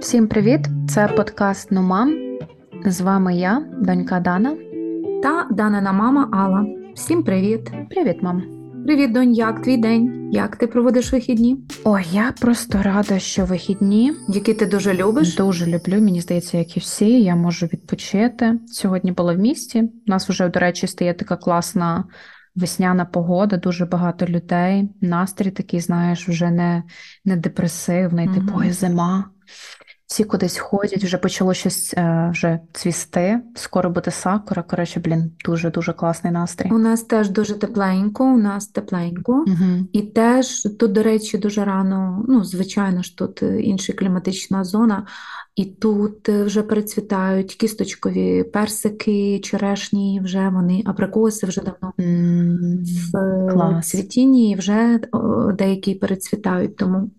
Всім привіт! Це подкаст Нумам. З вами я, донька Дана. Та Данина мама Алла. Всім привіт. Привіт, мам. Привіт, донь, як твій день? Як ти проводиш вихідні? Ой, я просто рада, що вихідні. Які ти дуже любиш? Дуже люблю. Мені здається, як і всі. Я можу відпочити. Сьогодні була в місті. У нас вже, до речі, стає така класна весняна погода, дуже багато людей. Настрій такий, знаєш, вже не, не депресивний, Мгм. типу зима. Всі кудись ходять, вже почало щось е, вже цвісти. Скоро буде сакура. Коротше, блін, дуже дуже класний настрій. У нас теж дуже тепленько, у нас тепленько. Угу. І теж тут, до речі, дуже рано, ну, звичайно ж, тут е, інша кліматична зона, і тут е, вже перецвітають кісточкові персики, черешні, вже вони, абрикоси вже давно в е, Клас. цвітінні, і вже деякі перецвітають, тому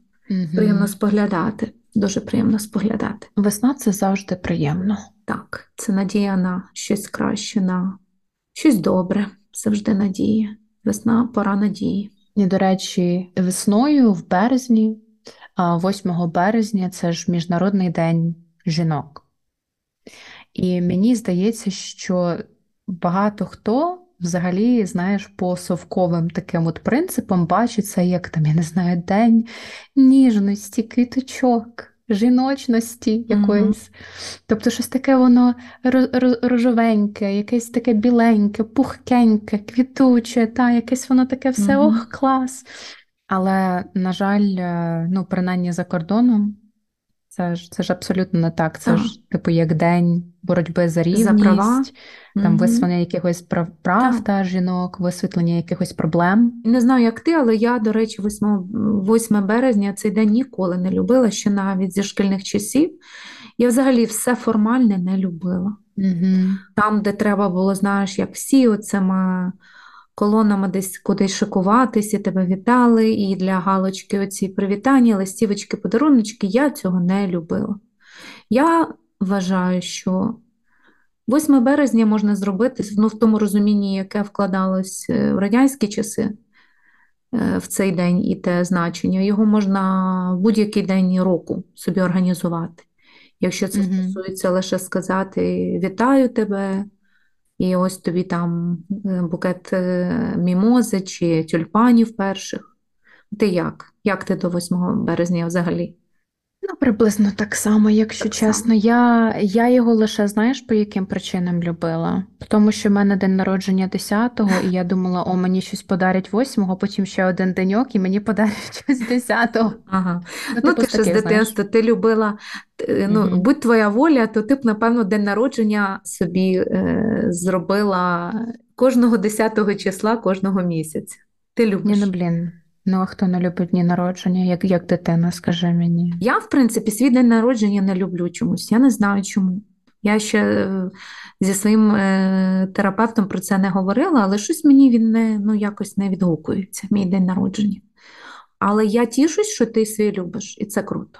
приємно споглядати. Дуже приємно споглядати. Весна це завжди приємно. Так, це надія на щось краще, на щось добре. Завжди надія. Весна пора надії. І, до речі, весною в березні, 8 березня, це ж Міжнародний день жінок. І мені здається, що багато хто взагалі, знаєш, по совковим таким от принципам бачить це як там, я не знаю, день ніжності, квіточок, жіночності якоїсь. Тобто щось таке воно ро- ро- рожовеньке, якесь таке біленьке, пухкеньке, квітуче, та, якесь воно таке все, Мгм. ох, клас. Але, на жаль, е, ну, принаймні за кордоном, це ж, це ж абсолютно не так. Це Так. ж, типу, як день боротьби за рівність, За права. там Мгм. висвітлення якихось прав, прав та жінок, висвітлення якихось проблем. Не знаю, як ти, але я, до речі, 8, 8 березня цей день ніколи не любила, ще навіть зі шкільних часів. Я взагалі все формальне не любила. Угу. Там, де треба було, знаєш, як всі, оцими колонами десь кудись шикуватись, і тебе вітали, і для галочки оці привітання, листівочки, подаруночки, я цього не любила. Я вважаю, що 8 березня можна зробити ну, в тому розумінні, яке вкладалось е, в радянські часи е, в цей день і те значення, його можна в будь-який день року собі організувати. Якщо це Мгм. стосується лише сказати вітаю тебе, і ось тобі там е, букет е, мімози чи тюльпанів перших. Ти як? Як ти до 8 березня взагалі? Ну, приблизно так само, якщо Так чесно. Я, я його лише, знаєш, по яким причинам любила? Тому що в мене день народження 10-го, і я думала, о, мені щось подарять 8-го, потім ще один деньок, і мені подарять щось 10-го. Ага. Ну, Ну, типу, ти ще з дитинства, ти любила, е, ну, Мгм. будь твоя воля, то ти б, напевно, день народження собі е, зробила кожного 10-го числа кожного місяця. Ти Ні, ну блін. Ну, а хто не любить дні народження, як, як дитина, скажи мені. Я, в принципі, свій день народження не люблю чомусь. Я не знаю чому. Я ще е, зі своїм е, терапевтом про це не говорила, але щось мені він не, ну, якось не відгукується, мій день народження. Але я тішусь, що ти свій любиш, і це круто.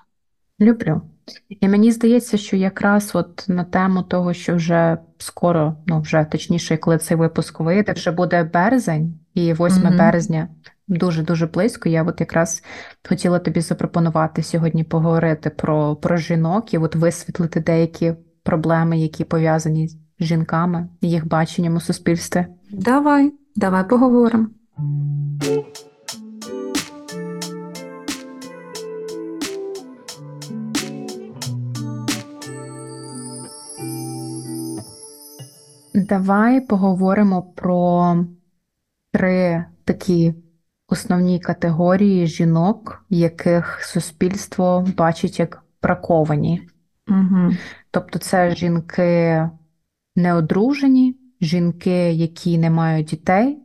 Люблю. І мені здається, що якраз от на тему того, що вже скоро, ну вже точніше, коли цей випуск вийде, вже буде березень, і 8 Мгм. березня дуже-дуже близько. Я от якраз хотіла тобі запропонувати сьогодні поговорити про, про жінок і от висвітлити деякі проблеми, які пов'язані з жінками і їх баченням у суспільстві. Давай, давай поговоримо. Давай поговоримо про три такі основні категорії жінок, яких суспільство бачить як браковані. Угу. Тобто це жінки неодружені, жінки, які не мають дітей,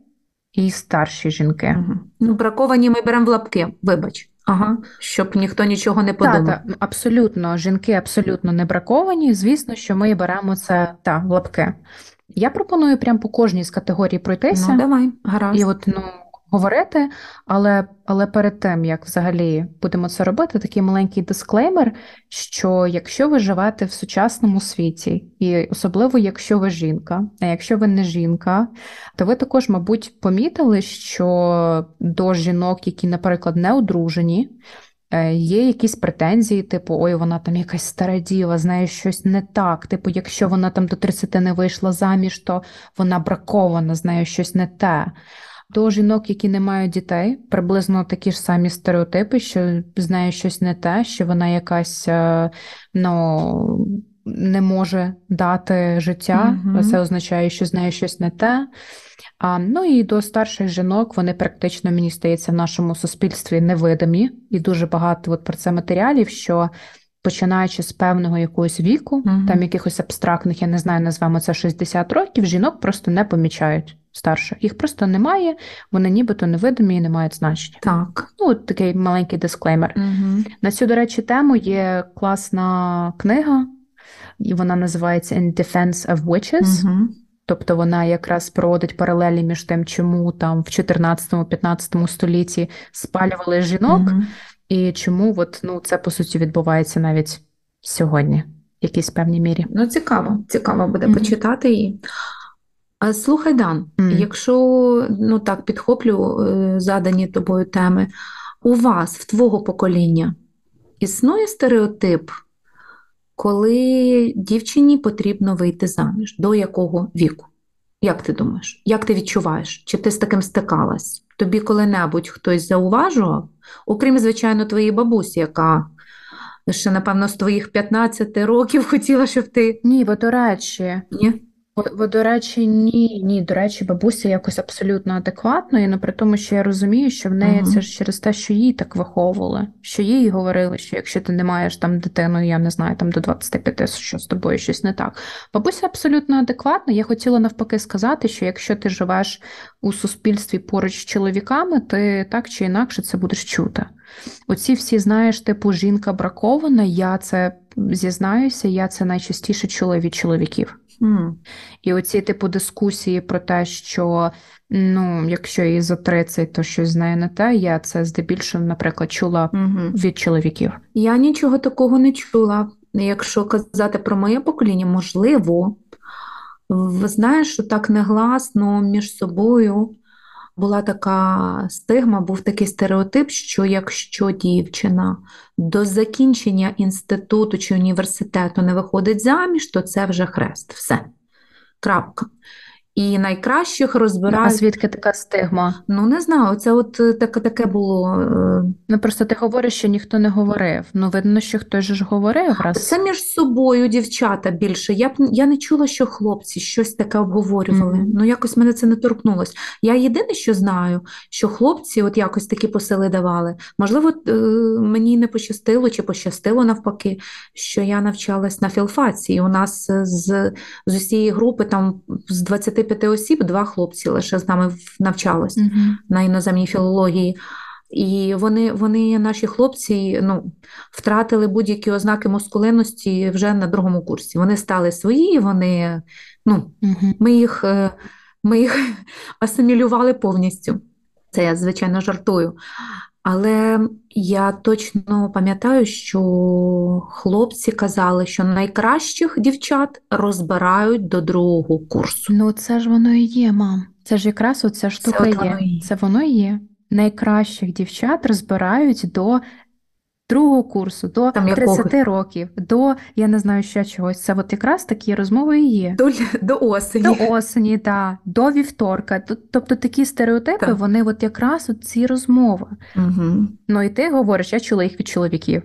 і старші жінки. Угу. Ну, браковані ми беремо в лапки, вибач. Ага, щоб ніхто нічого не подумав. Та, та, абсолютно, жінки абсолютно не браковані. Звісно, що ми беремо це та, в лапки. Я пропоную прямо по кожній з категорій пройтися. Ну, давай, гаразд. І от, ну, говорити, але але перед тим, як взагалі будемо це робити, такий маленький дисклеймер, що якщо ви живете в сучасному світі, і особливо якщо ви жінка, а якщо ви не жінка, то ви також, мабуть, помітили, що до жінок, які, наприклад, не одружені, е, Є якісь претензії, типу, ой, вона там якась стара діва, знає щось не так. Типу, якщо вона там до 30 не вийшла заміж, то вона бракована, знає щось не те. До жінок, які не мають дітей, приблизно такі ж самі стереотипи, що з нею щось не те, що вона якась е, ну, не може дати життя, mm це означає, що з нею щось не те. А, Ну і до старших жінок вони практично, мені здається, в нашому суспільстві невидимі, і дуже багато от про це матеріалів, що починаючи з певного якогось віку, mm там якихось абстрактних, я не знаю, назвемо це 60 років, жінок просто не помічають старших. Їх просто немає, вони нібито невидимі і не мають значення. Так. Ну, от такий маленький дисклеймер. Угу. На цю, до речі, тему є класна книга, і вона називається In Defense of Witches. Угу. Тобто вона якраз проводить паралелі між тим, чому там в 14-15 столітті спалювали жінок, угу. і чому от, ну, це по суті відбувається навіть сьогодні, в якійсь певній мірі. Ну, цікаво, цікаво буде mm почитати її. Слухай, Дан, mm. якщо ну так підхоплю е, задані тобою теми, у вас, в твого покоління, існує стереотип, коли дівчині потрібно вийти заміж, до якого віку? Як ти думаєш? Як ти відчуваєш? Чи ти з таким стикалась? Тобі коли-небудь хтось зауважував, окрім, звичайно, твоєї бабусі, яка ще, напевно, з твоїх 15 років хотіла, щоб ти. Ні, бо до речі. Ні? Бо, до речі, ні, ні, до речі, бабуся якось абсолютно адекватною, ну при тому, що я розумію, що в неї uh-huh. це ж через те, що її так виховували, що їй говорили, що якщо ти не маєш там дитину, я не знаю, там до 25, що з тобою щось не так. Бабуся абсолютно адекватна. Я хотіла навпаки сказати, що якщо ти живеш у суспільстві поруч з чоловіками, ти так чи інакше це будеш чути. Оці всі, знаєш, типу жінка бракована, я це зізнаюся, я це найчастіше чула від чоловіків. Mm. І оці типу дискусії про те, що ну, якщо їй за 30, то щось знає не те, я це здебільшого, наприклад, чула mm-hmm. від чоловіків. Я нічого такого не чула. Якщо казати про моє покоління, можливо, знаєш, що так негласно між собою була така стигма, був такий стереотип, що якщо дівчина до закінчення інституту чи університету не виходить заміж, то це вже хрест. Все. Крапка і найкращих розбирають. А звідки така стигма? Ну не знаю, це от е, таке таке було. Е, ну просто ти говориш, що ніхто не говорив. Ну видно, що хтось ж говорив. раз. Це між собою дівчата більше. Я б я не чула, що хлопці щось таке обговорювали. Mm-hmm. Ну якось мене це не торкнулось. Я єдине, що знаю, що хлопці от якось такі посили давали. Можливо, е, мені не пощастило чи пощастило навпаки, що я навчалась на філфаці. І у нас з з усієї групи там з 20 25 осіб, два хлопці лише з нами навчались uh-huh. на іноземній філології. І вони, вони, наші хлопці, ну, втратили будь-які ознаки мускулинності вже на другому курсі. Вони стали свої, вони, ну, uh-huh. ми їх е, ми їх асимілювали повністю. Це я, звичайно, жартую. Але я точно пам'ятаю, що хлопці казали, що найкращих дівчат розбирають до другого курсу. Ну, це ж воно і є, мам. Це ж якраз оця штука це є. Воно це воно і є. Найкращих дівчат розбирають до другого курсу, до Там 30 якого? років, до я не знаю ще чогось. Це от якраз такі розмови і є. До до осені. До осені, так, до вівторка. Тобто такі стереотипи, так. вони от якраз от ці розмови. Угу. Ну і ти говориш, я чула їх від чоловіків.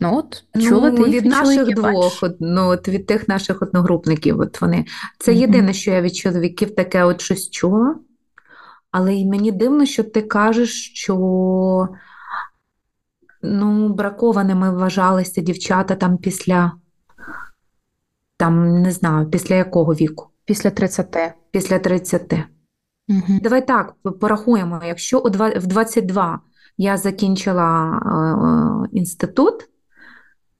Ну от чула ну, ти від, від наших двох, от, ну от від тих наших одногрупників. От вони це mm єдине, що я від чоловіків таке от щось чула. Але й мені дивно, що ти кажеш, що ну, бракованими вважалися дівчата там після, там, не знаю, після якого віку? Після 30. Після 30. Угу. Давай так порахуємо, якщо в 22 я закінчила е, інститут,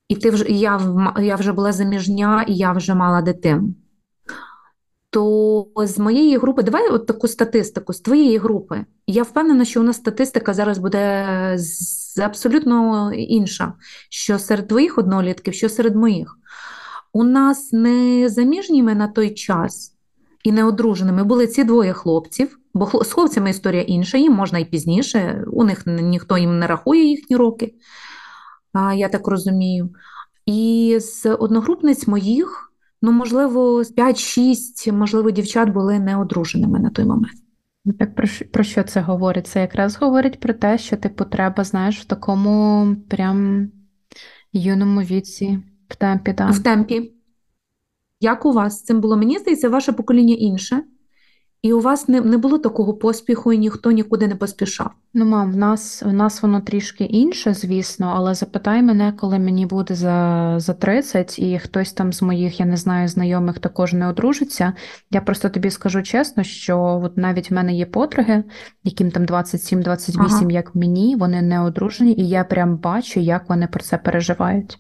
і ти вже я я вже була заміжня, і я вже мала дитину. То з моєї групи, давай от таку статистику з твоєї групи. Я впевнена, що у нас статистика зараз буде абсолютно інша. Що серед твоїх однолітків, що серед моїх. У нас не заміжніми на той час і неодруженими були ці двоє хлопців, бо з хлопцями історія інша, їм можна і пізніше, у них ніхто їм не рахує їхні роки, я так розумію. І з одногрупниць моїх, ну, можливо, 5-6, можливо, дівчат були неодруженими на той момент. Ну, так про, про що це говорить? Це якраз говорить про те, що типу треба, знаєш, в такому прям юному віці, в темпі. Да. В темпі. Як у вас з цим було? Мені здається, ваше покоління інше. І у вас не не було такого поспіху, і ніхто нікуди не поспішав. Ну, мам, в нас в нас воно трішки інше, звісно, але запитай мене, коли мені буде за за 30, і хтось там з моїх, я не знаю, знайомих також не одружиться. Я просто тобі скажу чесно, що от навіть в мене є подруги, яким там 27-28, ага. як мені, вони не одружені, і я прям бачу, як вони про це переживають.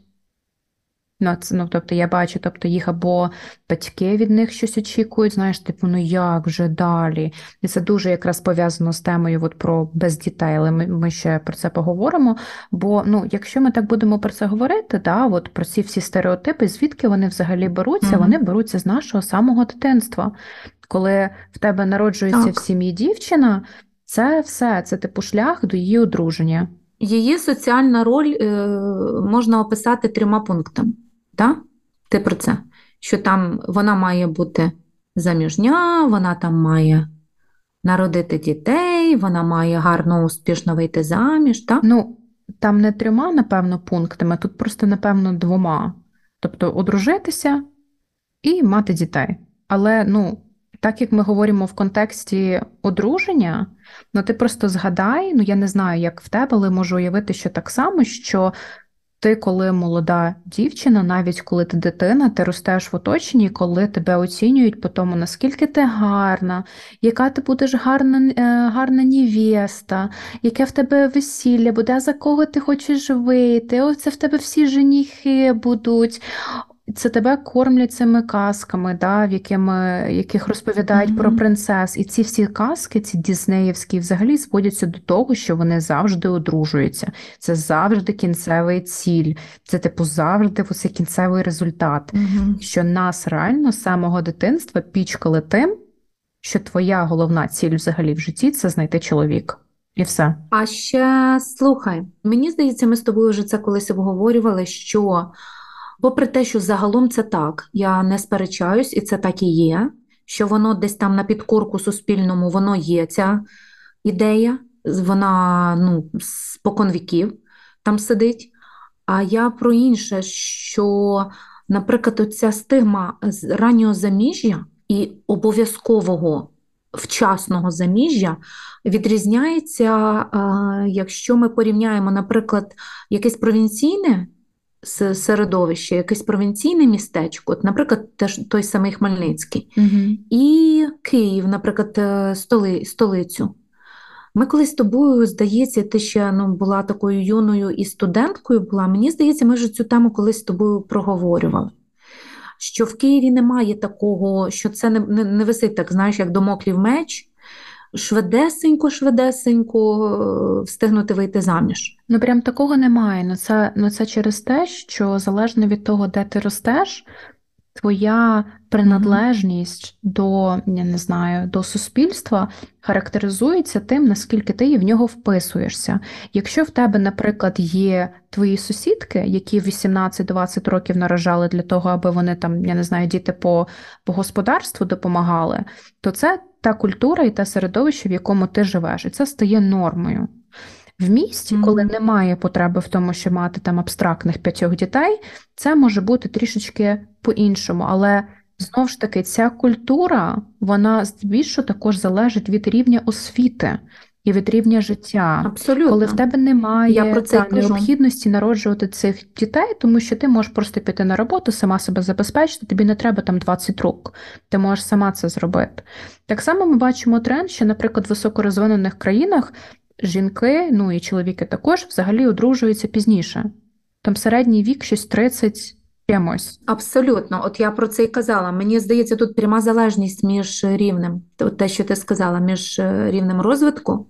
Ну, це, ну, тобто я бачу, тобто їх або батьки від них щось очікують, знаєш, типу, ну як вже далі? І це дуже якраз пов'язано з темою от про без дітей, але ми ми ще про це поговоримо. Бо ну, якщо ми так будемо про це говорити, да, от про ці всі стереотипи, звідки вони взагалі беруться? Mm-hmm. Вони беруться з нашого самого дитинства. Коли в тебе народжується так. в сім'ї дівчина, це все, це типу шлях до її одруження. Її соціальна роль е, можна описати трьома пунктами. Так? Ти про це? Що там вона має бути заміжня, вона там має народити дітей, вона має гарно, успішно вийти заміж. так? Ну, там не трьома, напевно, пунктами, тут просто, напевно, двома. Тобто одружитися і мати дітей. Але, ну, так як ми говоримо в контексті одруження, ну ти просто згадай, ну я не знаю, як в тебе, але можу уявити, що так само, що ти, коли молода дівчина, навіть коли ти дитина, ти ростеш в оточенні, коли тебе оцінюють по тому, наскільки ти гарна, яка ти будеш гарна е, гарна невеста, яке в тебе весілля буде, за кого ти хочеш вийти, оце в тебе всі женіхи будуть. Це тебе кормлять цими казками, да, в якими, яких розповідають mm-hmm. про принцес. І ці всі казки, ці дізнеївські, взагалі зводяться до того, що вони завжди одружуються. Це завжди кінцевий ціль, це типу завжди оцей кінцевий результат. Mm-hmm. Що нас реально з самого дитинства пічкали тим, що твоя головна ціль взагалі в житті це знайти чоловіка. І все. А ще слухай, мені здається, ми з тобою вже це колись обговорювали, що. Попри те, що загалом це так, я не сперечаюсь, і це так і є, що воно десь там на підкорку суспільному воно є ця ідея, вона ну, спокон віків там сидить. А я про інше, що, наприклад, ця стигма з раннього заміжжя і обов'язкового вчасного заміжжя відрізняється, якщо ми порівняємо, наприклад, якесь провінційне середовище, якесь провінційне містечко, от, наприклад, теж той самий Хмельницький, угу. і Київ, наприклад, е, столи, столицю. Ми колись з тобою, здається, ти ще ну, була такою юною і студенткою була. Мені здається, ми вже цю тему колись з тобою проговорювали. Що в Києві немає такого, що це не не, не висить так, знаєш, як домоклів меч, швидесенько, швидесенько е, встигнути вийти заміж. Ну прям такого немає. Ну це ну це через те, що залежно від того, де ти ростеш, твоя приналежність mm-hmm. до я не знаю, до суспільства характеризується тим, наскільки ти в нього вписуєшся. Якщо в тебе, наприклад, є твої сусідки, які 18-20 років наражали для того, аби вони там, я не знаю, діти по, по господарству допомагали, то це та культура і те середовище, в якому ти живеш, і це стає нормою. В місті, mm-hmm. коли немає потреби в тому, що мати там абстрактних п'ятьох дітей, це може бути трішечки по-іншому. Але знову ж таки, ця культура, вона здебільшого також залежить від рівня освіти і від рівня життя. Абсолютно. Коли в тебе немає Я про це та, необхідності народжувати цих дітей, тому що ти можеш просто піти на роботу, сама себе забезпечити, тобі не треба там 20 рук, ти можеш сама це зробити. Так само ми бачимо тренд, що, наприклад, в високорозвинених країнах жінки, ну і чоловіки також взагалі одружуються пізніше. Там середній вік щось 30. Чимось. Абсолютно, от я про це і казала. Мені здається, тут пряма залежність між рівнем, те, що ти сказала, між е, рівнем розвитку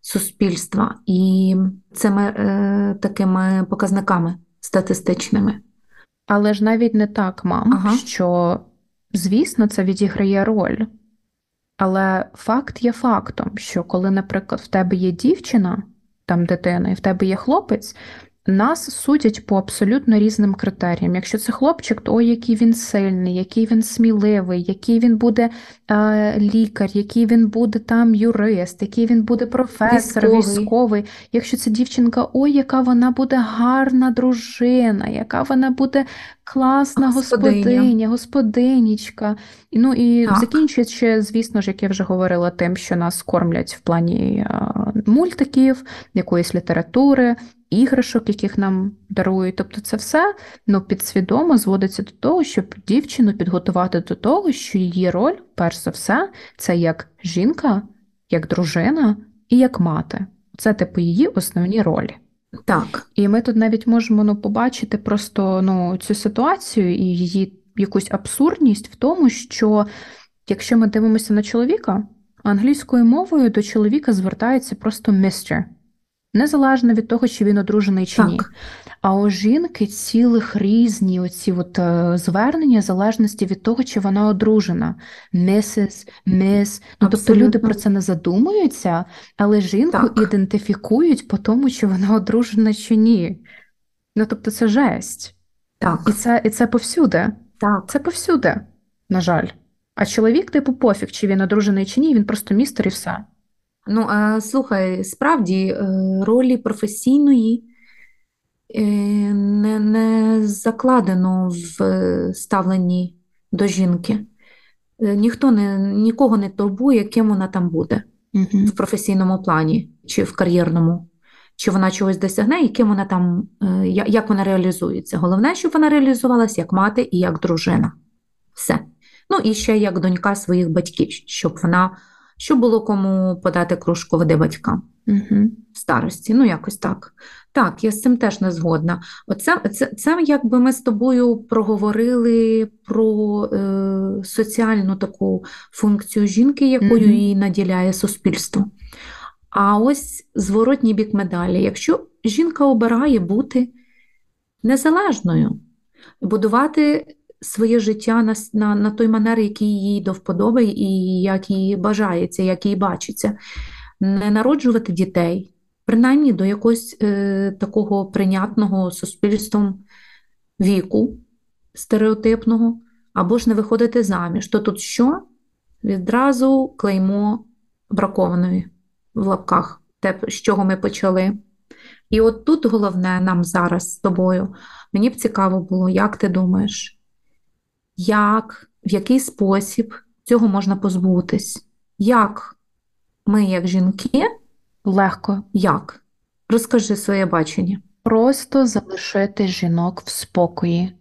суспільства і цими е, такими показниками статистичними. Але ж навіть не так, мам, ага. що, звісно, це відіграє роль. Але факт є фактом, що коли, наприклад, в тебе є дівчина, там дитина, і в тебе є хлопець, нас судять по абсолютно різним критеріям. Якщо це хлопчик, то ой, який він сильний, який він сміливий, який він буде е, лікар, який він буде там юрист, який він буде професор, військовий. військовий. Якщо це дівчинка, ой, яка вона буде гарна дружина, яка вона буде класна господиня, господиня господинічка. Ну і так. закінчуючи, звісно ж, як я вже говорила, тим, що нас кормлять в плані е, мультиків, якоїсь літератури іграшок, яких нам дарують. Тобто, це все ну, підсвідомо зводиться до того, щоб дівчину підготувати до того, що її роль, перш за все, це як жінка, як дружина і як мати. Це типу її основні ролі. Так. І ми тут навіть можемо ну, побачити просто ну, цю ситуацію і її якусь абсурдність в тому, що якщо ми дивимося на чоловіка, англійською мовою до чоловіка звертається просто містер незалежно від того, чи він одружений чи так. ні. А у жінки цілих різні оці от е, звернення в залежності від того, чи вона одружена. Місіс, міс. Ну, тобто люди про це не задумуються, але жінку так. ідентифікують по тому, чи вона одружена чи ні. Ну, тобто, це жесть. Так. І це і це повсюди. Так. Це повсюди, на жаль. А чоловік, типу, пофіг, чи він одружений чи ні, він просто містер і все. Ну, а слухай, справді е, ролі професійної е, не не закладено в ставленні до жінки. Е, ніхто не, нікого не турбує, ким вона там буде угу. в професійному плані чи в кар'єрному, чи вона чогось досягне, і ким вона там, як вона реалізується. Головне, щоб вона реалізувалася як мати і як дружина. Все. Ну і ще як донька своїх батьків, щоб вона щоб було кому подати кружку води батькам угу. в старості. Ну, якось так. Так, я з цим теж не згодна. Оце це, це якби ми з тобою проговорили про е, соціальну таку функцію жінки, якою угу. її наділяє суспільство. А ось зворотній бік медалі. Якщо жінка обирає бути незалежною, будувати своє життя на на, на той манер, який їй до вподоби, і як їй бажається, як їй бачиться, не народжувати дітей, принаймні до якогось е, такого прийнятного суспільством віку стереотипного, або ж не виходити заміж. То тут що? Відразу клеймо бракованої в лапках, те, з чого ми почали. І от тут головне нам зараз з тобою. Мені б цікаво було, як ти думаєш, як, в який спосіб цього можна позбутись? Як ми, як жінки, легко. Як? Розкажи своє бачення. Просто залишити жінок в спокої,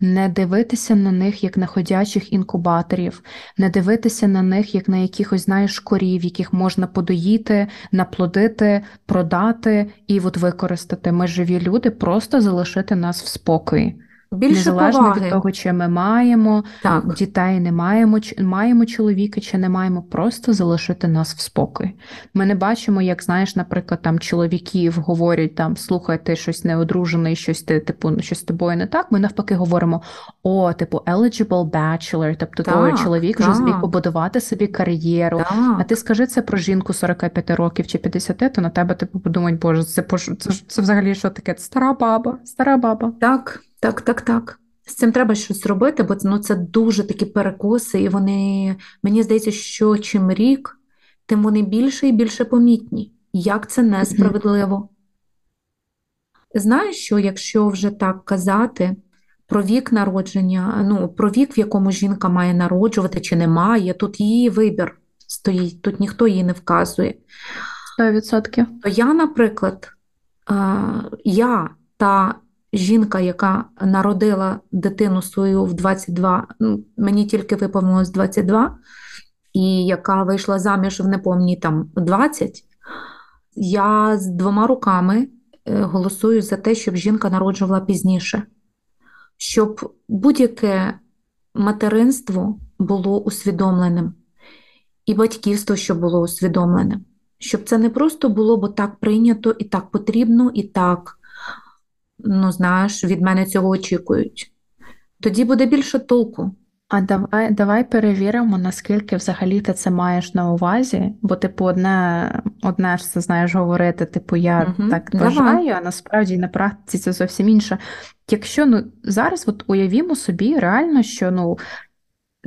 не дивитися на них як на ходячих інкубаторів, не дивитися на них як на якихось, знаєш, корів, яких можна подоїти, наплодити, продати і от використати. Ми живі люди, просто залишити нас в спокої. Більше Незалежно поваги. від того, чи ми маємо так. дітей, не маємо, чи маємо чоловіка, чи не маємо, просто залишити нас в спокій. Ми не бачимо, як знаєш, наприклад, там чоловіків говорять там слухай, ти щось неодружений, щось ти типу щось з тобою не так. Ми навпаки говоримо: о, типу, eligible bachelor, тобто так, той чоловік так. вже зміг побудувати собі кар'єру. Так. А ти скажи це про жінку 45 років чи 50, то на тебе типу подумають, боже, це це, це, це взагалі що таке? Стара баба, стара баба. Так. Так, так, так. З цим треба щось робити, бо ну, це дуже такі перекоси, і вони, мені здається, що чим рік, тим вони більше і більше помітні. Як це несправедливо. Знаєш, що якщо вже так казати про вік народження, ну, про вік, в якому жінка має народжувати чи не має, тут її вибір стоїть, тут ніхто її не вказує. 100%. То я, наприклад, я та жінка, яка народила дитину свою в 22, ну, мені тільки виповнилось 22, і яка вийшла заміж в неповній там 20, я з двома руками е, голосую за те, щоб жінка народжувала пізніше. щоб будь-яке материнство було усвідомленим, і батьківство, щоб було усвідомленим. Щоб це не просто було, бо так прийнято, і так потрібно, і так, ну знаєш, від мене цього очікують. Тоді буде більше толку. А давай давай перевіримо, наскільки взагалі ти це маєш на увазі, бо, типу, одне одне ж це знаєш говорити, типу, я Угу, так давай. вважаю, а насправді на практиці це зовсім інше. Якщо ну, зараз от уявімо собі реально, що ну,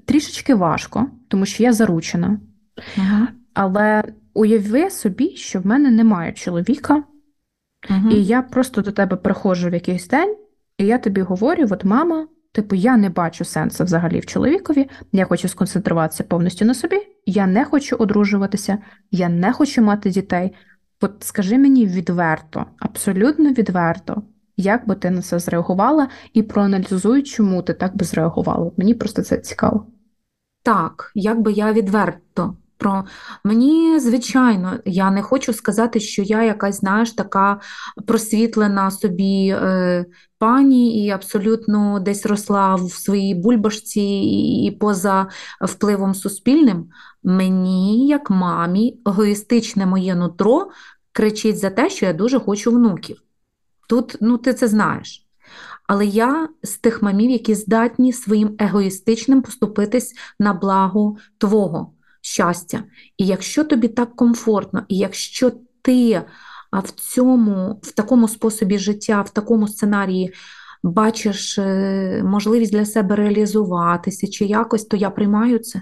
трішечки важко, тому що я заручена, Угу, але уяви собі, що в мене немає чоловіка, угу. і я просто до тебе приходжу в якийсь день, і я тобі говорю: от мама, типу, я не бачу сенсу взагалі в чоловікові, я хочу сконцентруватися повністю на собі, я не хочу одружуватися, я не хочу мати дітей. От скажи мені відверто, абсолютно відверто, як би ти на це зреагувала, і проаналізуй, чому ти так би зреагувала. Мені просто це цікаво. Так, як би я відверто про мені, звичайно, я не хочу сказати, що я якась, знаєш, така просвітлена собі е, пані і абсолютно десь росла в своїй бульбашці і, і поза впливом суспільним. Мені, як мамі, егоїстичне моє нутро кричить за те, що я дуже хочу внуків. Тут, ну, ти це знаєш. Але я з тих мамів, які здатні своїм егоїстичним поступитись на благо твого щастя. І якщо тобі так комфортно, і якщо ти в цьому, в такому способі життя, в такому сценарії бачиш е, можливість для себе реалізуватися чи якось, то я приймаю це.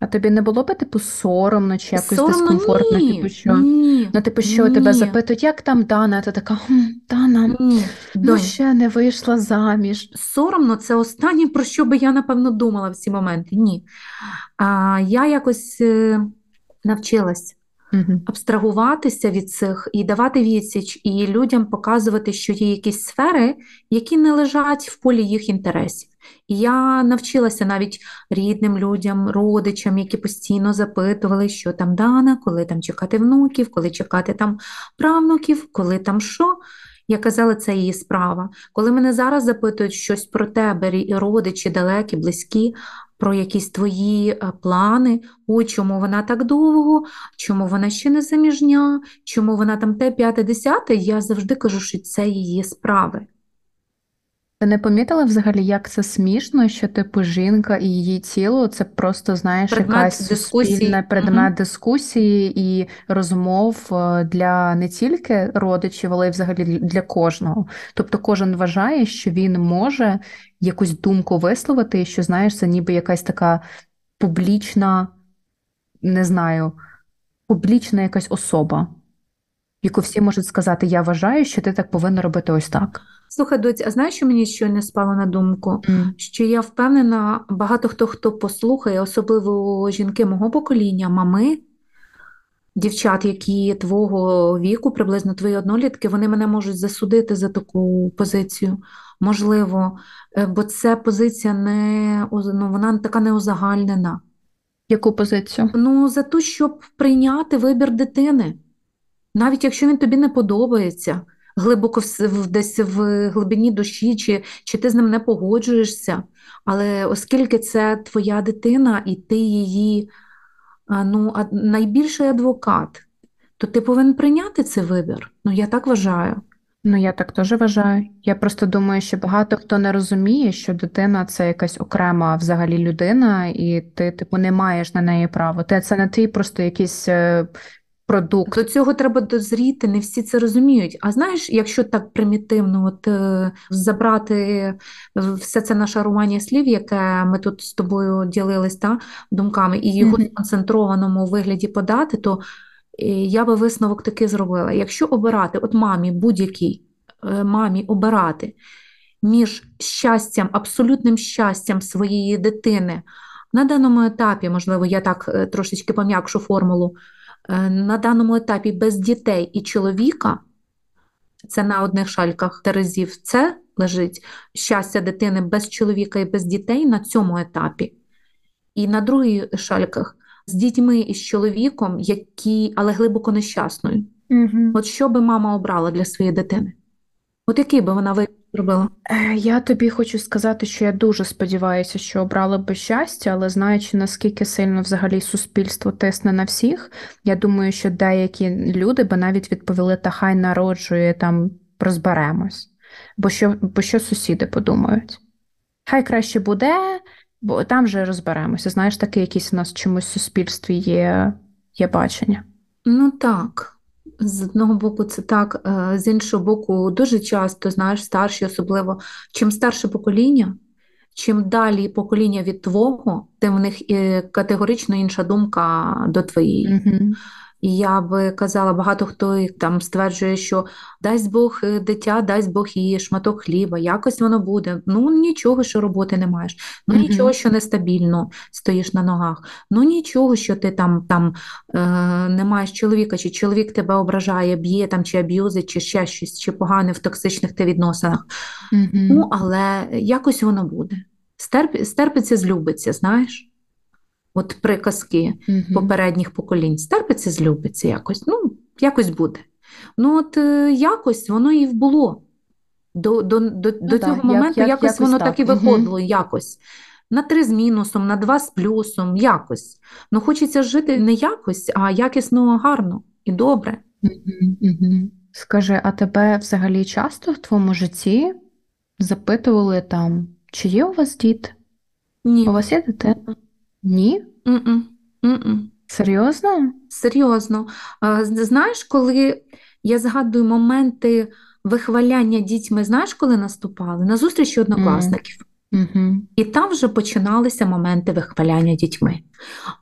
А тобі не було би, типу, соромно чи якось Соромно дискомфортно, ні. типу, що? Ні. Ну, типу, що тебе Ні. запитують, як там Дана? А ти така, хм, Дана, Ні. ну Донь, ще не вийшла заміж. соромно це останнє, про що би я, напевно, думала в ці моменти. Ні. А, я якось е, навчилась Угу. абстрагуватися від цих і давати відсіч, і людям показувати, що є якісь сфери, які не лежать в полі їх інтересів. І я навчилася навіть рідним людям, родичам, які постійно запитували, що там Дана, коли там чекати внуків, коли чекати там правнуків, коли там що. Я казала, це її справа. Коли мене зараз запитують щось про тебе, і родичі далекі, близькі, про якісь твої е, плани, ой, чому вона так довго, чому вона ще не заміжня, чому вона там те, п'яте, десяте, я завжди кажу, що це її справи. Ти не помітила взагалі, як це смішно, що типу жінка і її тіло це просто, знаєш, Предмет якась дискусії. суспільна предмет дискусії і розмов е, для не тільки родичів, але й взагалі для- для кожного. Тобто кожен вважає, що він може якусь думку висловити, і що знаєш, це ніби якась така публічна, не знаю, публічна якась особа, яку всі можуть сказати: Я вважаю, що ти так повинна робити ось так. Слухай, доць, а знаєш, що мені щойно спало на думку? М. Що я впевнена, багато хто хто послухає, особливо жінки мого покоління, мами, дівчат, які твого віку, приблизно твої однолітки, вони мене можуть засудити за таку позицію. Можливо, Е, бо це позиція не ну, вона така неузагальнена. Яку позицію? Ну, за те, щоб прийняти вибір дитини, навіть якщо він тобі не подобається, глибоко в, десь в глибині душі, чи, чи ти з ним не погоджуєшся. Але оскільки це твоя дитина, і ти її ну, найбільший адвокат, то ти повинен прийняти цей вибір. Ну, я так вважаю. Ну, я так теж вважаю. Я просто думаю, що багато хто не розуміє, що дитина це якась окрема взагалі людина, і ти, типу, не маєш на неї права. Ти це не ти просто якийсь е, продукт. До цього треба дозріти, не всі це розуміють. А знаєш, якщо так примітивно от, е, забрати все це наше нашарування слів, яке ми тут з тобою ділились та, думками, і його Мгм. в концентрованому вигляді подати, то е, я би висновок такий зробила. Якщо обирати, от мамі, будь-якій е, мамі обирати між щастям, абсолютним щастям своєї дитини на даному етапі, можливо, я так е, трошечки пом'якшу формулу, е, на даному етапі без дітей і чоловіка, це на одних шальках терезів, це лежить щастя дитини без чоловіка і без дітей на цьому етапі. І на других шальках з дітьми і з чоловіком, які, але глибоко нещасною. Угу. От що би мама обрала для своєї дитини? От який би вона вибір робила? Е, я тобі хочу сказати, що я дуже сподіваюся, що обрала би щастя, але знаючи, наскільки сильно взагалі суспільство тисне на всіх, я думаю, що деякі люди би навіть відповіли, та хай народжує там розберемось. Бо що, бо що сусіди подумають? Хай краще буде, бо там вже розберемося. Знаєш, таке якісь у нас чомусь в суспільстві є, є бачення. Ну так. З одного боку, це так, е, з іншого боку, дуже часто, знаєш, старші, особливо, чим старше покоління, чим далі покоління від твого, тим в них і категорично інша думка до твоєї. Угу. І я би казала, багато хто там стверджує, що дасть Бог е, дитя, дасть Бог їй шматок хліба, якось воно буде. Ну нічого, що роботи не маєш, ну нічого, що нестабільно стоїш на ногах, ну нічого, що ти там, там е, не маєш чоловіка, чи чоловік тебе ображає, б'є там, чи аб'юзить, чи ще щось, чи погане в токсичних ти відносинах. Ну, але якось воно буде. Стерп, стерпиться, злюбиться, знаєш? От приказки попередніх поколінь. Стерпиться, злюбиться якось. Ну, якось буде. Ну, от е, якось воно і було. До, до, до, до да, цього як- моменту як- якось якось воно так. так і виходило, якось. На три з мінусом, на два з плюсом, якось. Ну, хочеться жити не якось, а якісно, гарно і добре. Мгм. Скажи, а тебе взагалі часто в твоєму житті запитували там, чи є у вас діти? Ні. У вас є дитина? Ні? М-м. М-м. Серйозно? Серйозно. Знаєш, коли я згадую моменти вихваляння дітьми, знаєш, коли наступали? На зустрічі однокласників. Угу. І там вже починалися моменти вихваляння дітьми.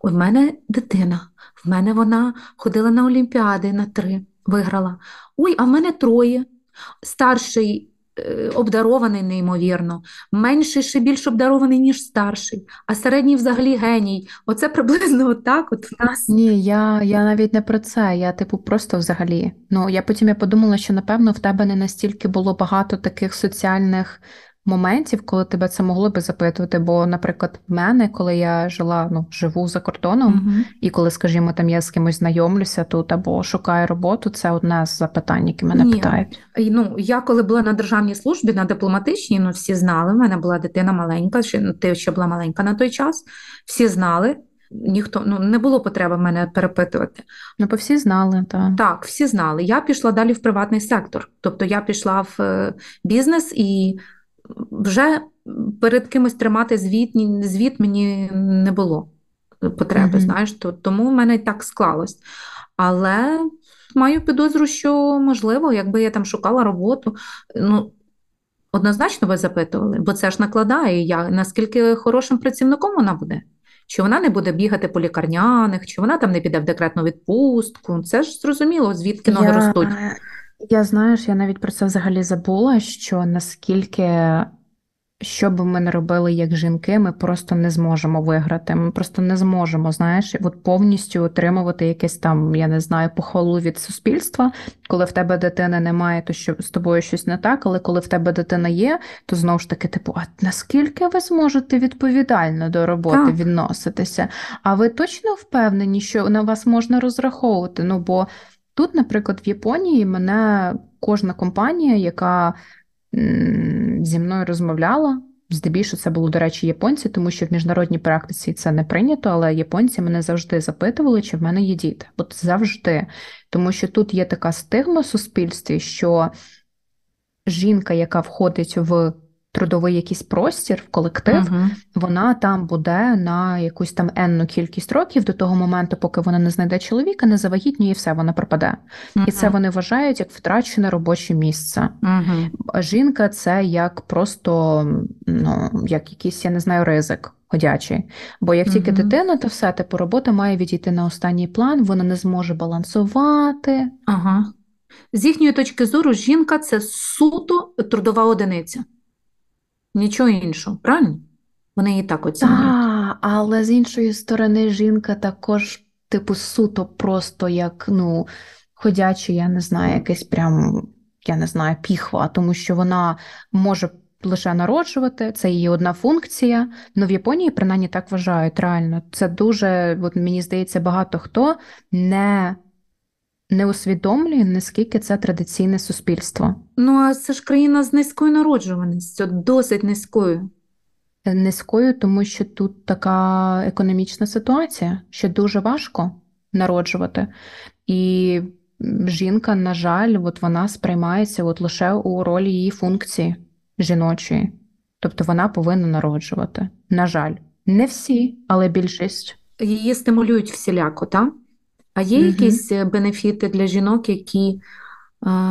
У мене дитина, в мене вона ходила на Олімпіади на три, виграла. Ой, а в мене троє. Старший обдарований неймовірно, менший ще більш обдарований, ніж старший, а середній взагалі геній. Оце приблизно отак от у нас. Ні, я, я навіть не про це. Я, типу, просто взагалі. Ну, я потім я подумала, що напевно в тебе не настільки було багато таких соціальних моментів, коли тебе це могло би запитувати. Бо, наприклад, в мене, коли я жила, ну, живу за кордоном, Мгм. і коли, скажімо, там я з кимось знайомлюся тут або шукаю роботу, це одне з запитань, які мене Ні. питають. Ну, я коли була на державній службі, на дипломатичній, ну всі знали, в мене була дитина маленька, ще, ну, ти ще була маленька на той час, всі знали, ніхто, ну, не було потреби мене перепитувати. Ну, бо всі знали, та. Так, всі знали. Я пішла далі в приватний сектор. Тобто я пішла в е, бізнес і вже перед кимось тримати звіт, звіт мені не було потреби, Мгм. знаєш, то, тому в мене і так склалось. Але маю підозру, що можливо, якби я там шукала роботу, ну. Однозначно ви запитували, бо це ж накладає, я, наскільки хорошим працівником вона буде. Чи вона не буде бігати по лікарняних, чи вона там не піде в декретну відпустку. Це ж зрозуміло, звідки ноги ростуть. Я знаєш, я навіть про це взагалі забула, що наскільки, що би ми не робили як жінки, ми просто не зможемо виграти. Ми просто не зможемо, знаєш, от повністю отримувати якесь там, я не знаю, похвалу від суспільства. Коли в тебе дитини немає, то що з тобою щось не так, але коли в тебе дитина є, то знову ж таки, типу, а наскільки ви зможете відповідально до роботи Так. відноситися? А ви точно впевнені, що на вас можна розраховувати? Ну бо Тут, наприклад, в Японії мене кожна компанія, яка зі мною розмовляла, здебільшого це було, до речі, японці, тому що в міжнародній практиці це не прийнято, але японці мене завжди запитували, чи в мене є діти. От завжди. Тому що тут є така стигма в суспільстві, що жінка, яка входить в трудовий якийсь простір, в колектив, Мгм. вона там буде на якусь там енну кількість років до того моменту, поки вона не знайде чоловіка, не завагітніє, і все, вона пропаде. І це вони вважають як втрачене робоче місце. А жінка це як просто ну, як якийсь, я не знаю, ризик ходячий. Бо як тільки Мгм. дитина, то все, типу, робота має відійти на останній план, вона не зможе балансувати. Ага. З їхньої точки зору, жінка це суто трудова одиниця. Нічого іншого, правильно? Вони її так оцінюють. Так, але з іншої сторони, жінка також, типу, суто просто як, ну, ходячий, я не знаю, якесь прям, я не знаю, піхва, тому що вона може лише народжувати, це її одна функція. Ну, в Японії принаймні так вважають, реально. Це дуже, от мені здається, багато хто не не усвідомлює, наскільки це традиційне суспільство. Ну, а це ж країна з низькою народжуваністю, досить низькою. Низькою, тому що тут така економічна ситуація, що дуже важко народжувати. І жінка, на жаль, от вона сприймається от лише у ролі її функції жіночої. Тобто вона повинна народжувати. На жаль, не всі, але більшість. Її стимулюють всіляко, так? А є угу. якісь е, бенефіти для жінок, які,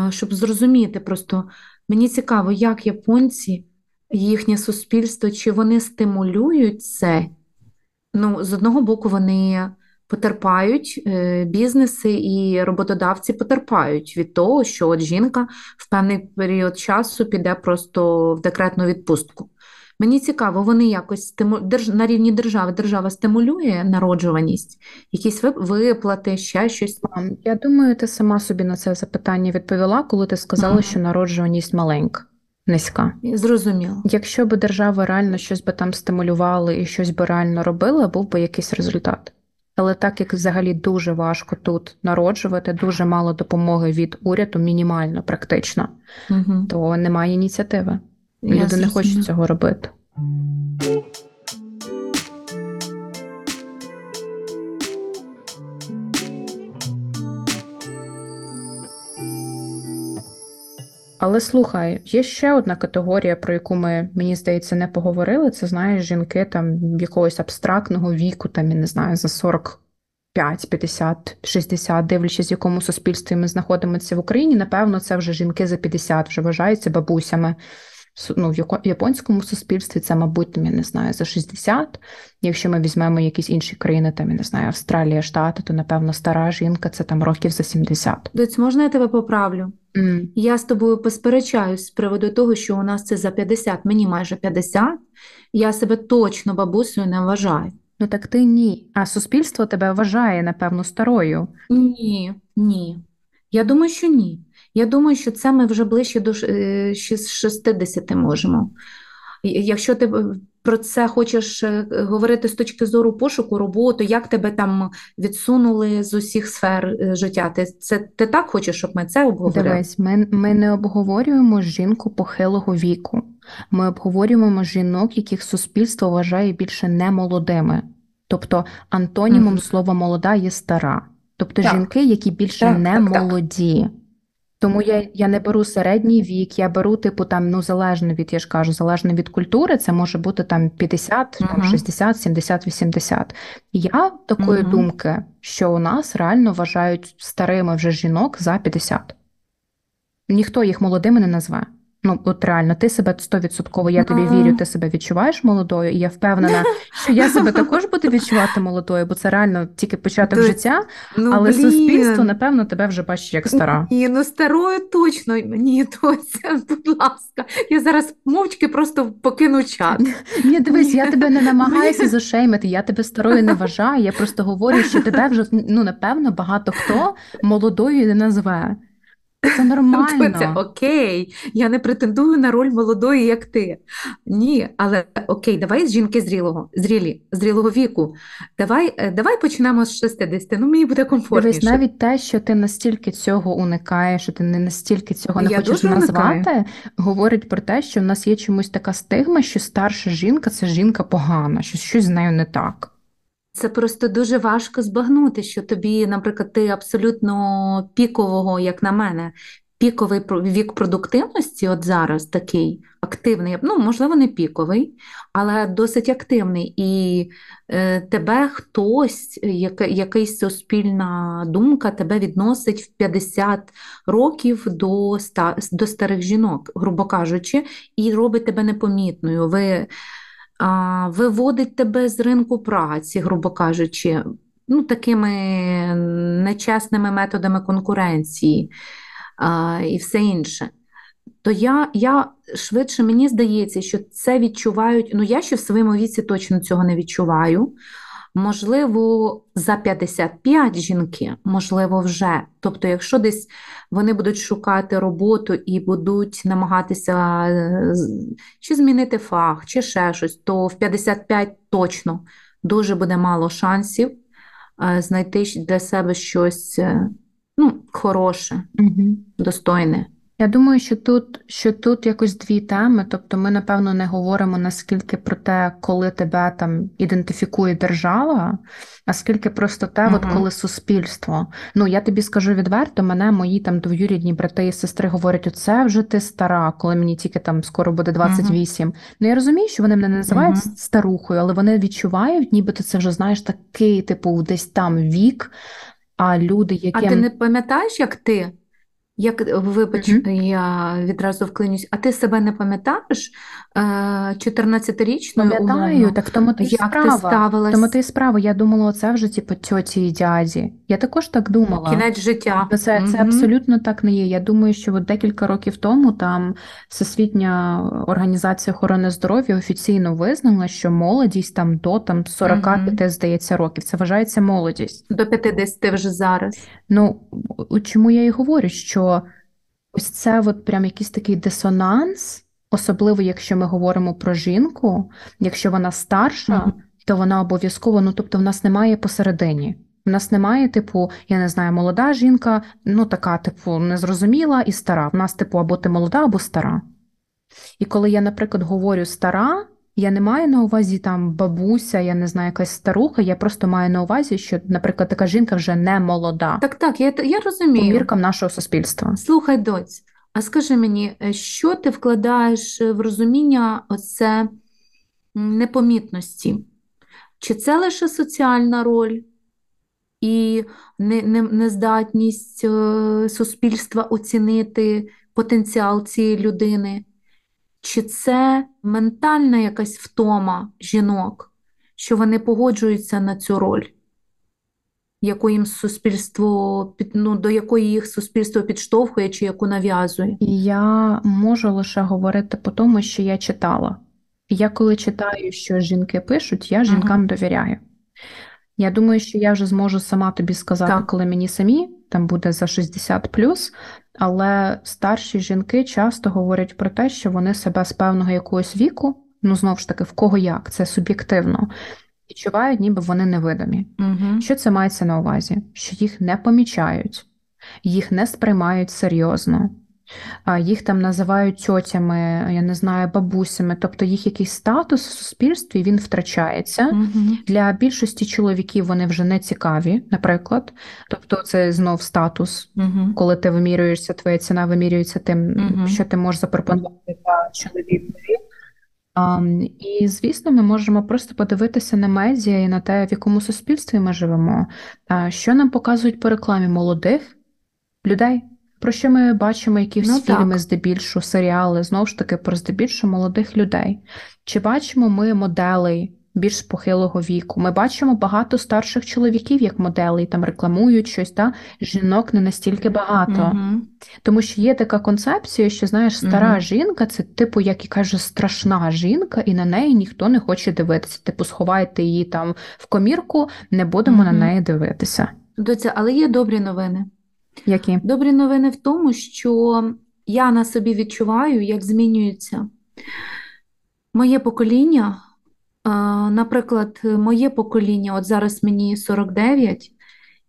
щоб зрозуміти, просто мені цікаво, як японці, їхнє суспільство, чи вони стимулюють це? Ну, з одного боку, вони потерпають е, бізнеси і роботодавці потерпають від того, що от жінка в певний період часу піде просто в декретну відпустку. Мені цікаво, вони якось стиму... Держ... на рівні держави держава стимулює народжуваність, якісь виплати, ще щось. Я думаю, ти сама собі на це запитання відповіла, коли ти сказала, ага. що народжуваність маленька, низька. Зрозуміло. Якщо б держава реально щось би там стимулювала і щось би реально робила, був би якийсь результат. Але так як взагалі дуже важко тут народжувати, дуже мало допомоги від уряду, мінімально практично, угу. то немає ініціативи. Я Люди не хочуть цього робити. Але слухай, є ще одна категорія, про яку ми, мені здається, не поговорили. Це знаєш, жінки там якогось абстрактного віку, там, я не знаю, за 45, 50, 60, дивлячись, в якому суспільстві ми знаходимося в Україні. Напевно, це вже жінки за 50 вже вважаються бабусями ну, в японському суспільстві це, мабуть, я не знаю, за 60. Якщо ми візьмемо якісь інші країни, там я не знаю, Австралія, Штати, то напевно стара жінка це там років за 70. Доць, можна я тебе поправлю? Mm. Я з тобою посперечаюсь з приводу того, що у нас це за 50, мені майже 50. Я себе точно бабусею не вважаю. Ну так ти ні. А суспільство тебе вважає, напевно, старою. Ні, ні. Я думаю, що ні. Я думаю, що це ми вже ближче до 60 е, можемо. Якщо ти про це хочеш е, говорити з точки зору пошуку, роботи, як тебе там відсунули з усіх сфер е, життя? Ти це ти так хочеш, щоб ми це обговорили? Дивись, ми, ми не обговорюємо жінку похилого віку. Ми обговорюємо жінок, яких суспільство вважає більше немолодими. Тобто антонімом mm-hmm. слова молода є стара. Тобто так. жінки, які більше так, не так, молоді. Тому я я не беру середній вік, я беру, типу, там, ну, залежно від, я ж кажу, залежно від культури, це може бути там 50, uh-huh. там, 60, 70, 80. Я такої uh-huh. думки, що у нас реально вважають старими вже жінок за 50. Ніхто їх молодими не назве. Ну, от реально, ти себе стовідсотково, я тобі вірю, ти себе відчуваєш молодою, і я впевнена, що я себе також буду відчувати молодою, бо це реально тільки початок життя, ну, але блін. суспільство, напевно, тебе вже бачить як стара. Ні, ну старою точно ні, Тося, будь ласка, я зараз мовчки просто покину чат. Ні, дивись, я тебе не намагаюся зашеймити, я тебе старою не вважаю. Я просто говорю, що тебе вже ну напевно багато хто молодою не назве. Це нормально. Це окей, я не претендую на роль молодої, як ти. Ні, але окей, давай з жінки зрілого, зрілі, зрілого віку. Давай е, давай почнемо з 60, ну мені буде комфортніше. Дивись, навіть те, що ти настільки цього уникаєш, що ти не настільки цього не я хочеш назвати, уникаю. говорить про те, що в нас є чомусь така стигма, що старша жінка це жінка погана, що щось з нею не так. Це просто дуже важко збагнути, що тобі, наприклад, ти абсолютно пікового, як на мене, піковий вік продуктивності, от зараз такий активний, ну, можливо, не піковий, але досить активний. І е, тебе хтось, яка, якась суспільна думка, тебе відносить в 50 років до, до старих жінок, грубо кажучи, і робить тебе непомітною. Ви виводить тебе з ринку праці, грубо кажучи, ну, такими нечесними методами конкуренції і все інше. То я я швидше мені здається, що це відчувають. Ну, я ще в своєму віці точно цього не відчуваю. Можливо, за 55 жінки, можливо, вже. Тобто, якщо десь вони будуть шукати роботу і будуть намагатися е, чи змінити фах, чи ще щось, то в 55 точно дуже буде мало шансів е, знайти для себе щось е, ну, хороше, Угу. достойне. Я думаю, що тут, що тут якось дві теми. Тобто, ми, напевно, не говоримо наскільки про те, коли тебе там ідентифікує держава, а скільки просто те, от коли суспільство. Ну, я тобі скажу відверто, мене мої там двоюрідні брати і сестри говорять: оце вже ти стара, коли мені тільки там скоро буде 28. Ну я розумію, що вони мене не називають Мгм. старухою, але вони відчувають, нібито це вже знаєш такий, типу, десь там вік. А люди, які А ти не пам'ятаєш, як ти? Як, вибач, Мгм. я відразу вклинюсь, а ти себе не пам'ятаєш е, 14-річною Пам'ятаю, умовно? так тому ти як справа. ти ставилась? Тому ти справа. Я думала, це вже типу тьоті і дяді. Я також так думала. Кінець життя. Ну, Це, це Мгм. абсолютно так не є. Я думаю, що от декілька років тому там Всесвітня організація охорони здоров'я офіційно визнала, що молодість там до там 45, здається, років. Це вважається молодість. До 50 вже зараз. Ну, чому я і говорю, що ось це от прям якийсь такий дисонанс, особливо якщо ми говоримо про жінку, якщо вона старша, Мгм. то вона обов'язково, ну тобто в нас немає посередині. В нас немає, типу, я не знаю, молода жінка, ну така, типу, незрозуміла і стара. В нас, типу, або ти молода, або стара. І коли я, наприклад, говорю стара, я не маю на увазі там бабуся, я не знаю, якась старуха, я просто маю на увазі, що, наприклад, така жінка вже не молода Так, так, я, я по розумію. міркам нашого суспільства. Слухай, доць, а скажи мені, е, що ти вкладаєш е, в розуміння оце непомітності? Чи це лише соціальна роль і не, не, нездатність е, суспільства оцінити потенціал цієї людини? Чи це ментальна якась втома жінок, що вони погоджуються на цю роль? Яку їм суспільство ну, до якої їх суспільство підштовхує чи яку нав'язує. Я можу лише говорити по тому, що я читала. Я коли читаю, що жінки пишуть, я жінкам довіряю. Я думаю, що я вже зможу сама тобі сказати, Так. коли мені самі там буде за 60 але старші жінки часто говорять про те, що вони себе з певного якогось віку, ну знову ж таки, в кого як, це суб'єктивно, відчувають, ніби вони невидимі. Угу. Що це мається на увазі? Що їх не помічають, їх не сприймають серйозно, їх там називають тьотями, я не знаю, бабусями, тобто їх якийсь статус в суспільстві він втрачається. Угу. Для більшості чоловіків вони вже не цікаві, наприклад. Тобто, це знов статус, Угу. коли ти вимірюєшся, твоя ціна вимірюється тим, Мгм. що ти можеш запропонувати для чоловікові. А, і, звісно, ми можемо просто подивитися на медіа і на те, в якому суспільстві ми живемо. А, що нам показують по рекламі молодих людей? Про що ми бачимо якісь Ну, так. фільми, здебільшого, серіали, знову ж таки, про здебільшого молодих людей. Чи бачимо ми моделей більш похилого віку? Ми бачимо багато старших чоловіків як моделей, там рекламують щось, та жінок не настільки багато. Угу. Тому що є така концепція, що знаєш, стара Мгм. жінка це типу, як і каже, страшна жінка, і на неї ніхто не хоче дивитися. Типу, сховайте її там в комірку, не будемо на неї дивитися. Доця, але є добрі новини. Які? Добрі новини в тому, що я на собі відчуваю, як змінюється моє покоління. Наприклад, моє покоління, от зараз мені 49,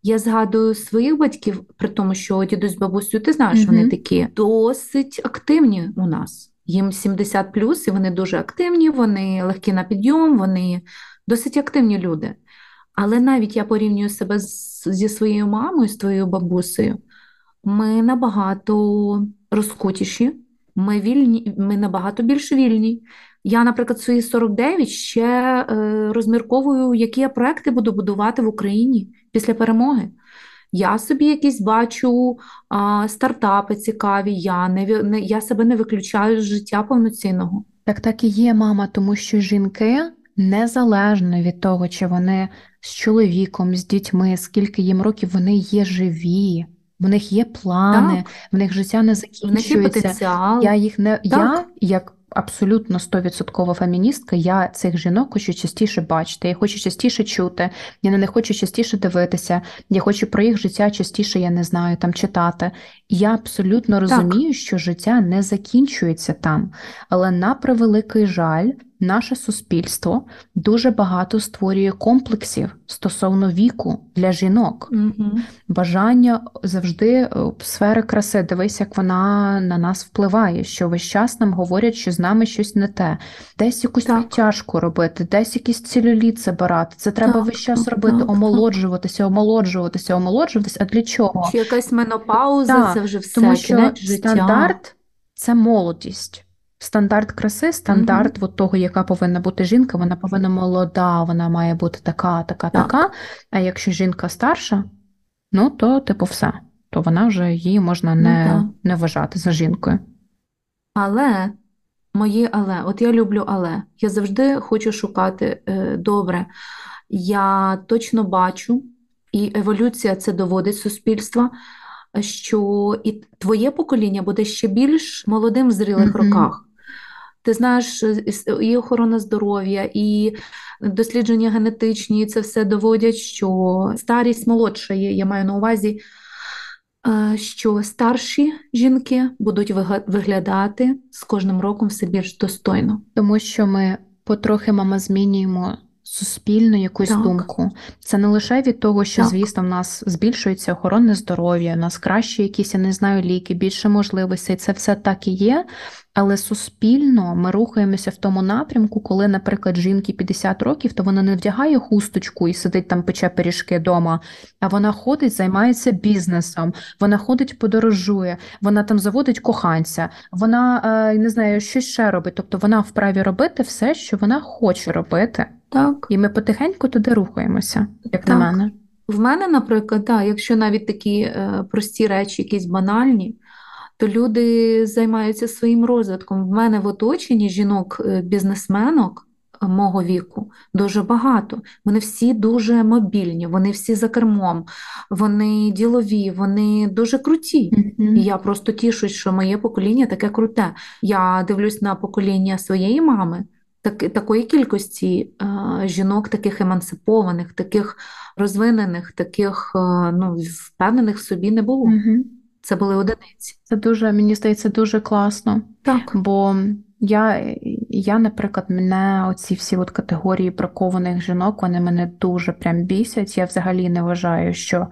я згадую своїх батьків, при тому, що дідусь з бабусею, ти знаєш, вони такі досить активні у нас. Їм 70 плюс, і вони дуже активні, вони легкі на підйом, вони досить активні люди. Але навіть я порівнюю себе з, зі своєю мамою, з твоєю бабусею. Ми набагато розкутіші, ми вільні, ми набагато більш вільні. Я, наприклад, свої 49 ще е, розмірковую, які я проекти буду будувати в Україні після перемоги. Я собі якісь бачу а, стартапи цікаві, я, не, не, я себе не виключаю з життя повноцінного. Так так і є, мама, тому що жінки, незалежно від того, чи вони з чоловіком, з дітьми, скільки їм років, вони є живі, в них є плани, Так, в них життя не в них закінчується. потенціал. Я їх не я, як абсолютно стовідсоткова феміністка, я цих жінок хочу частіше бачити, я хочу частіше чути, я на них хочу частіше дивитися, я хочу про їх життя частіше, я не знаю, там читати. Я абсолютно розумію, що життя не закінчується там. Але на превеликий жаль, наше суспільство дуже багато створює комплексів стосовно віку для жінок. Угу. Бажання завжди е, сфери краси. Дивись, як вона на нас впливає, що весь час нам говорять, що з нами щось не те, десь якусь підтяжку робити, десь якийсь целюліт забирати. Це треба Так, весь час робити, так, омолоджуватися, омолоджуватися, омолоджуватися. А для чого? Чи якась менопауза, Так, це вже все, Тому що кінець життя. стандарт це молодість. Стандарт краси, стандарт от того, яка повинна бути жінка, вона повинна молода, вона має бути така, така, Так. така. А якщо жінка старша, ну то типу все. То вона вже її можна Ну, не, так. не вважати за жінкою. Але, моє але, от я люблю але. Я завжди хочу шукати е, добре. Я точно бачу, і еволюція це доводить суспільства, що і твоє покоління буде ще більш молодим в зрілих Мгм. роках. Ти знаєш, і охорона здоров'я, і дослідження генетичні, це все доводять, що старість молодша є. Я маю на увазі, е, що старші жінки будуть виглядати з кожним роком все більш достойно. Тому що ми потрохи, мама, змінюємо суспільну якусь Так. думку. Це не лише від того, що, Так. звісно, в нас збільшується охоронне здоров'я, у нас кращі якісь, я не знаю, ліки, більше можливостей. Це все так і є. Але суспільно ми рухаємося в тому напрямку, коли, наприклад, жінки 50 років, то вона не вдягає хусточку і сидить там, пече пиріжки вдома, а вона ходить, займається бізнесом, вона ходить, подорожує, вона там заводить коханця, вона е, не знаю, щось ще робить. Тобто вона вправі робити все, що вона хоче робити. Так. І ми потихеньку туди рухаємося, як Так. на мене. В мене, наприклад, да, якщо навіть такі е, прості речі, якісь банальні, то люди займаються своїм розвитком. В мене в оточенні жінок-бізнесменок е, мого віку дуже багато. Вони всі дуже мобільні, вони всі за кермом, вони ділові, вони дуже круті. І я просто тішусь, що моє покоління таке круте. Я дивлюсь на покоління своєї мами, так, такої кількості е, жінок, таких емансипованих, таких розвинених, таких е, ну, впевнених в собі не було. Мгм. Це були одиниці. Це дуже, мені здається, дуже класно. Так. Бо я, я, наприклад, мене оці всі от категорії бракованих жінок, вони мене дуже прям бісять. Я взагалі не вважаю, що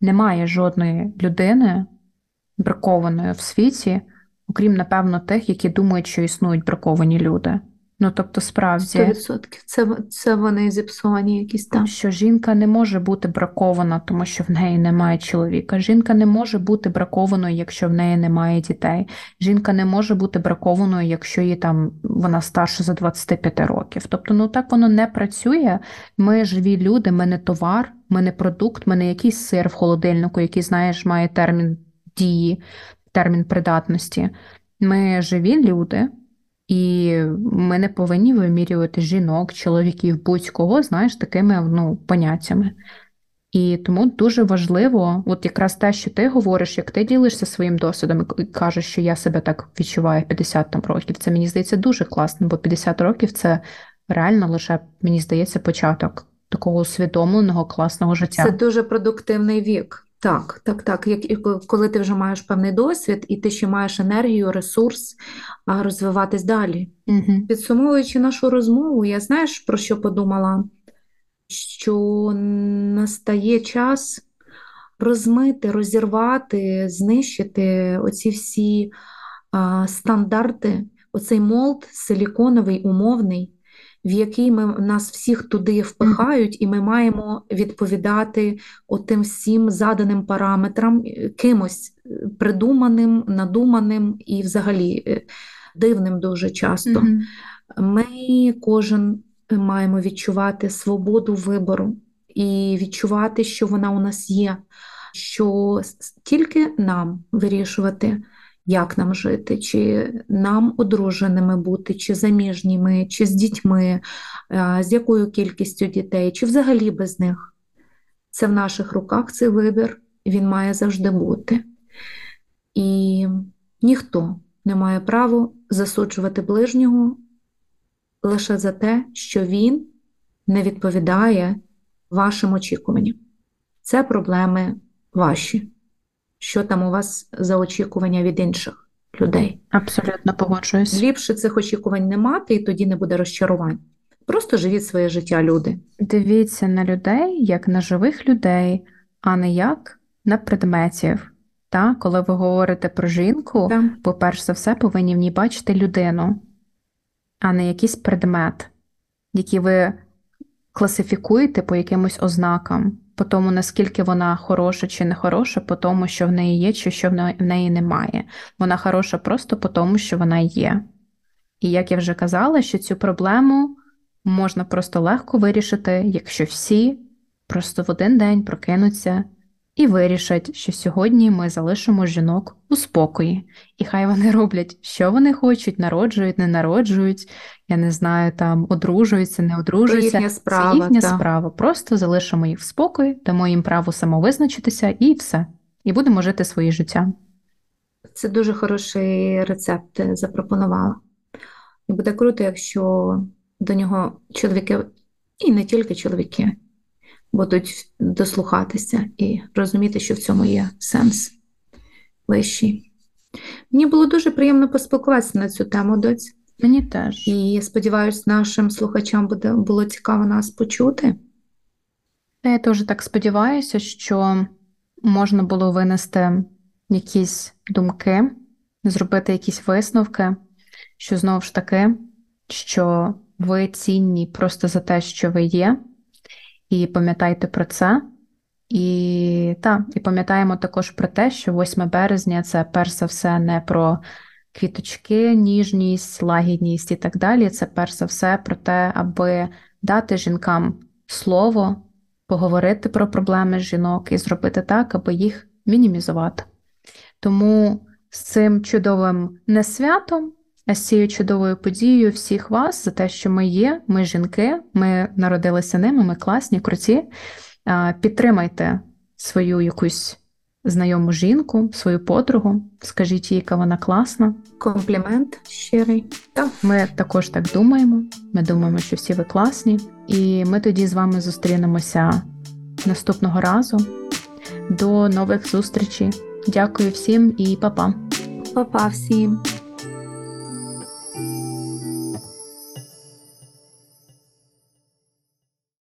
немає жодної людини бракованої в світі, окрім, напевно, тих, які думають, що існують браковані люди. Ну, тобто, справді. 100%. Це, це вони зіпсовані якісь там. що жінка не може бути бракована, тому що в неї немає чоловіка. Жінка не може бути бракованою, якщо в неї немає дітей. Жінка не може бути бракованою, якщо їй там вона старша за 25 років. Тобто, ну так воно не працює. Ми живі люди, ми не товар, ми не продукт, ми не якийсь сир в холодильнику, який, знаєш, має термін дії, термін придатності. Ми живі люди. І ми не повинні вимірювати жінок, чоловіків, будь-кого, знаєш, такими ну, поняттями. І тому дуже важливо, от якраз те, що ти говориш, як ти ділишся своїм досвідом і кажеш, що я себе так відчуваю 50 там років, це мені здається дуже класно, бо 50 років це реально лише, мені здається, початок такого усвідомленого класного життя. Це дуже продуктивний вік. Так, так, так. Як, коли ти вже маєш певний досвід, і ти ще маєш енергію, ресурс розвиватись далі. Угу. Підсумовуючи нашу розмову, я знаєш, про що подумала? Що настає час розмити, розірвати, знищити оці всі а, стандарти, оцей молд силіконовий, умовний, в який ми, нас всіх туди впихають, і ми маємо відповідати отим всім заданим параметрам, е, кимось е, придуманим, надуманим і взагалі е, дивним дуже часто. Ми кожен маємо відчувати свободу вибору і відчувати, що вона у нас є, що тільки нам вирішувати, як нам жити, чи нам одруженими бути, чи заміжніми, чи з дітьми, е, з якою кількістю дітей, чи взагалі без них. Це в наших руках цей вибір, він має завжди бути. І ніхто не має права засуджувати ближнього лише за те, що він не відповідає вашим очікуванням. Це проблеми ваші. Що там у вас за очікування від інших людей. Абсолютно погоджуюсь. Ліпше цих очікувань не мати, і тоді не буде розчарувань. Просто живіть своє життя, люди. Дивіться на людей як на живих людей, а не як на предметів. Та? Коли ви говорите про жінку, Да. ви перш за все повинні в ній бачити людину, а не якийсь предмет, який ви класифікуєте по якимось ознакам, по тому, наскільки вона хороша чи не хороша, по тому, що в неї є, чи що в неї- немає. Вона хороша просто по тому, що вона є. І як я вже казала, що цю проблему можна просто легко вирішити, якщо всі просто в один день прокинуться і вирішать, що сьогодні ми залишимо жінок у спокої, і хай вони роблять, що вони хочуть, народжують, не народжують, я не знаю, там одружуються, не одружуються. їхня справа. Це їхня та. справа. Просто залишимо їх в спокої, дамо їм право самовизначитися і все. І будемо жити своє життя. Це дуже хороший рецепт запропонувала. І буде круто, якщо до нього чоловіки, і не тільки чоловіки, будуть дослухатися і розуміти, що в цьому є сенс вищий. Мені було дуже приємно поспілкуватися на цю тему, доць. Мені теж. І сподіваюся, нашим слухачам буде було цікаво нас почути. Я теж так сподіваюся, що можна було винести якісь думки, зробити якісь висновки, що знову ж таки, що ви цінні просто за те, що ви є, і пам'ятайте про це. І так, і пам'ятаємо також про те, що 8 березня це перш за все не про квіточки, ніжність, лагідність і так далі. Це перш за все про те, аби дати жінкам слово, поговорити про проблеми жінок і зробити так, аби їх мінімізувати. Тому з цим чудовим не святом, а з цією чудовою подією всіх вас за те, що ми є, ми жінки, ми народилися ними, ми класні, круті. Підтримайте свою якусь знайому жінку, свою подругу, скажіть їй, яка вона класна. Комплімент щирий. Так. Ми також так думаємо. Ми думаємо, що всі ви класні. І ми тоді з вами зустрінемося наступного разу. До нових зустрічей. Дякую всім і па-па. Па-па всім.